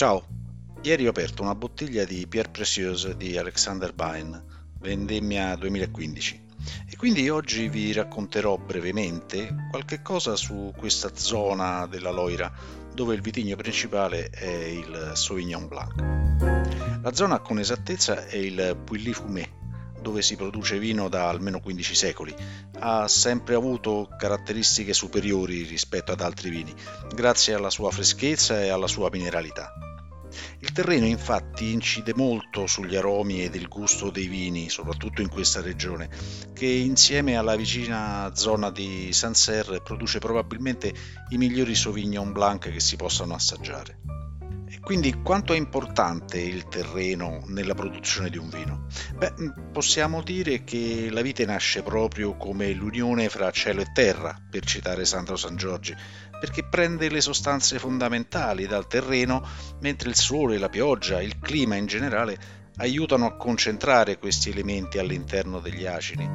Ciao, ieri ho aperto una bottiglia di Pierre Précieuse di Alexander Bain, vendemmia 2015, e quindi oggi vi racconterò brevemente qualche cosa su questa zona della Loira dove il vitigno principale è il Sauvignon Blanc. La zona con esattezza è il Pouilly-Fumé, dove si produce vino da almeno 15 secoli, ha sempre avuto caratteristiche superiori rispetto ad altri vini, grazie alla sua freschezza e alla sua mineralità. Il terreno infatti incide molto sugli aromi ed il gusto dei vini, soprattutto in questa regione, che insieme alla vicina zona di Sancerre produce probabilmente i migliori Sauvignon Blanc che si possano assaggiare. Quindi quanto è importante il terreno nella produzione di un vino? Beh, possiamo dire che la vite nasce proprio come l'unione fra cielo e terra, per citare Sandro San Giorgi, perché prende le sostanze fondamentali dal terreno, mentre il sole, la pioggia, il clima in generale aiutano a concentrare questi elementi all'interno degli acidi.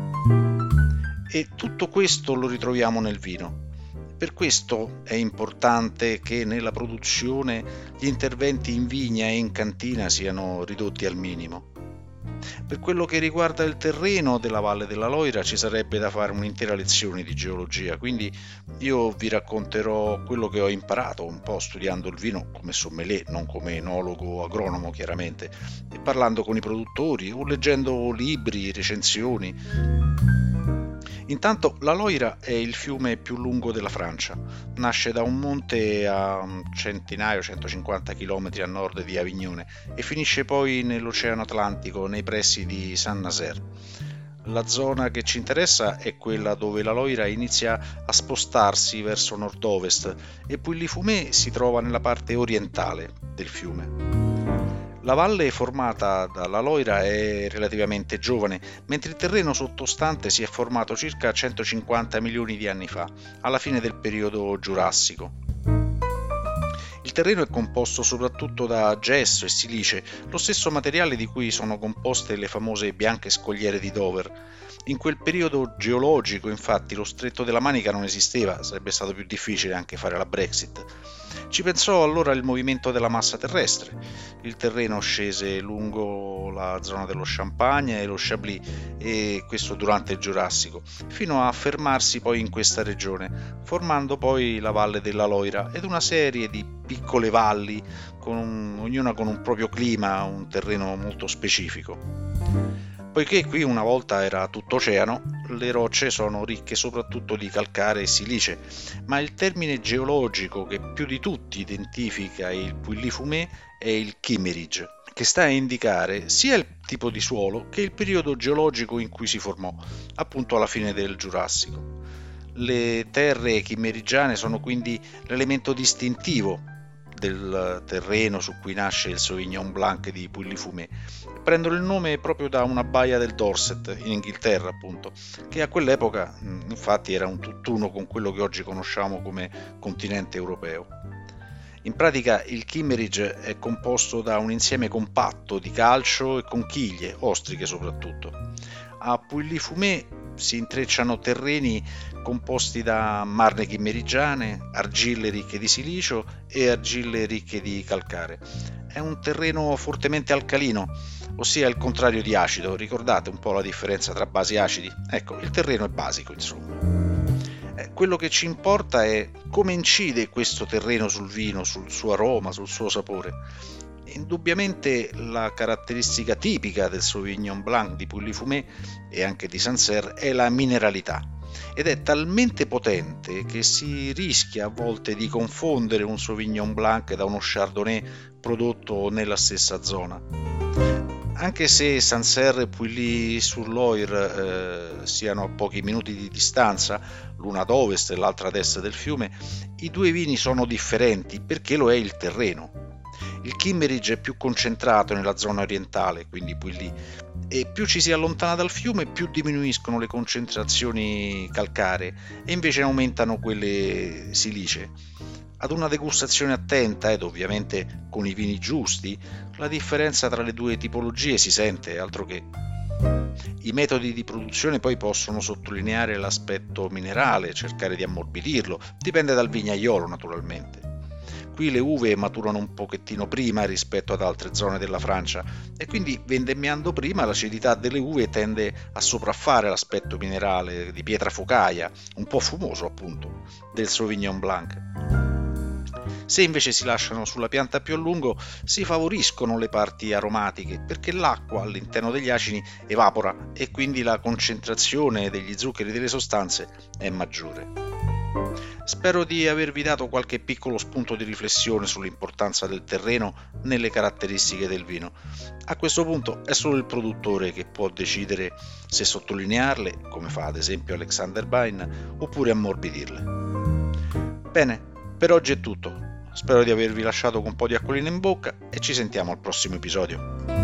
E tutto questo lo ritroviamo nel vino. Per questo è importante che nella produzione gli interventi in vigna e in cantina siano ridotti al minimo. Per quello che riguarda il terreno della Valle della Loira ci sarebbe da fare un'intera lezione di geologia, quindi io vi racconterò quello che ho imparato un po' studiando il vino come sommelier, non come enologo agronomo chiaramente, e parlando con i produttori o leggendo libri, recensioni. Intanto la Loira è il fiume più lungo della Francia, nasce da un monte a un centinaio, 150 km a nord di Avignone e finisce poi nell'Oceano Atlantico nei pressi di Saint-Nazaire. La zona che ci interessa è quella dove la Loira inizia a spostarsi verso nord-ovest e Pouilly-Fumé si trova nella parte orientale del fiume. La valle formata dalla Loira è relativamente giovane, mentre il terreno sottostante si è formato circa 150 milioni di anni fa, alla fine del periodo giurassico. Il terreno è composto soprattutto da gesso e silice, lo stesso materiale di cui sono composte le famose bianche scogliere di Dover. In quel periodo geologico, infatti, lo stretto della Manica non esisteva, sarebbe stato più difficile anche fare la Brexit. Ci pensò allora il movimento della massa terrestre. Il terreno scese lungo la zona dello Champagne e lo Chablis, e questo durante il Giurassico, fino a fermarsi poi in questa regione, formando poi la valle della Loira ed una serie di piccole valli, con un, ognuna con un proprio clima, un terreno molto specifico. Poiché qui una volta era tutto oceano, le rocce sono ricche soprattutto di calcare e silice, ma il termine geologico che più di tutti identifica il Pouilly-Fumé è il Kimmeridge, che sta a indicare sia il tipo di suolo che il periodo geologico in cui si formò, appunto alla fine del Giurassico. Le terre chimmerigiane sono quindi l'elemento distintivo del terreno su cui nasce il Sauvignon Blanc di Pouilly-Fumé. Prendono il nome proprio da una baia del Dorset, in Inghilterra appunto, che a quell'epoca infatti era un tutt'uno con quello che oggi conosciamo come continente europeo. In pratica il Kimmeridge è composto da un insieme compatto di calcio e conchiglie, ostriche soprattutto. A Pouilly-Fumé si intrecciano terreni composti da marne chimmerigiane, argille ricche di silicio e argille ricche di calcare. È un terreno fortemente alcalino, ossia il contrario di acido. Ricordate un po' la differenza tra basi e acidi? Ecco, il terreno è basico, insomma. Eh, quello che ci importa è come incide questo terreno sul vino, sul suo aroma, sul suo sapore. Indubbiamente la caratteristica tipica del Sauvignon Blanc di Pouilly-Fumé e anche di Sancerre è la mineralità ed è talmente potente che si rischia a volte di confondere un Sauvignon Blanc da uno Chardonnay prodotto nella stessa zona. Anche se Sancerre e Pouilly-sur-Loire eh, siano a pochi minuti di distanza, l'una ad ovest e l'altra ad est del fiume, i due vini sono differenti perché lo è il terreno. Il Kimmeridge è più concentrato nella zona orientale, quindi Pouilly, e più ci si allontana dal fiume più diminuiscono le concentrazioni calcaree e invece aumentano quelle silice. Ad una degustazione attenta ed ovviamente con i vini giusti, la differenza tra le due tipologie si sente, altro che. I metodi di produzione poi possono sottolineare l'aspetto minerale, cercare di ammorbidirlo, dipende dal vignaiolo naturalmente. Qui le uve maturano un pochettino prima rispetto ad altre zone della Francia e quindi vendemmiando prima l'acidità delle uve tende a sopraffare l'aspetto minerale di pietra focaia, un po' fumoso appunto, del Sauvignon Blanc. Se invece si lasciano sulla pianta più a lungo si favoriscono le parti aromatiche perché l'acqua all'interno degli acini evapora e quindi la concentrazione degli zuccheri delle sostanze è maggiore. Spero di avervi dato qualche piccolo spunto di riflessione sull'importanza del terreno nelle caratteristiche del vino. A questo punto è solo il produttore che può decidere se sottolinearle, come fa ad esempio Alexander Bain, oppure ammorbidirle. Bene, per oggi è tutto. Spero di avervi lasciato con un po' di acquolina in bocca e ci sentiamo al prossimo episodio.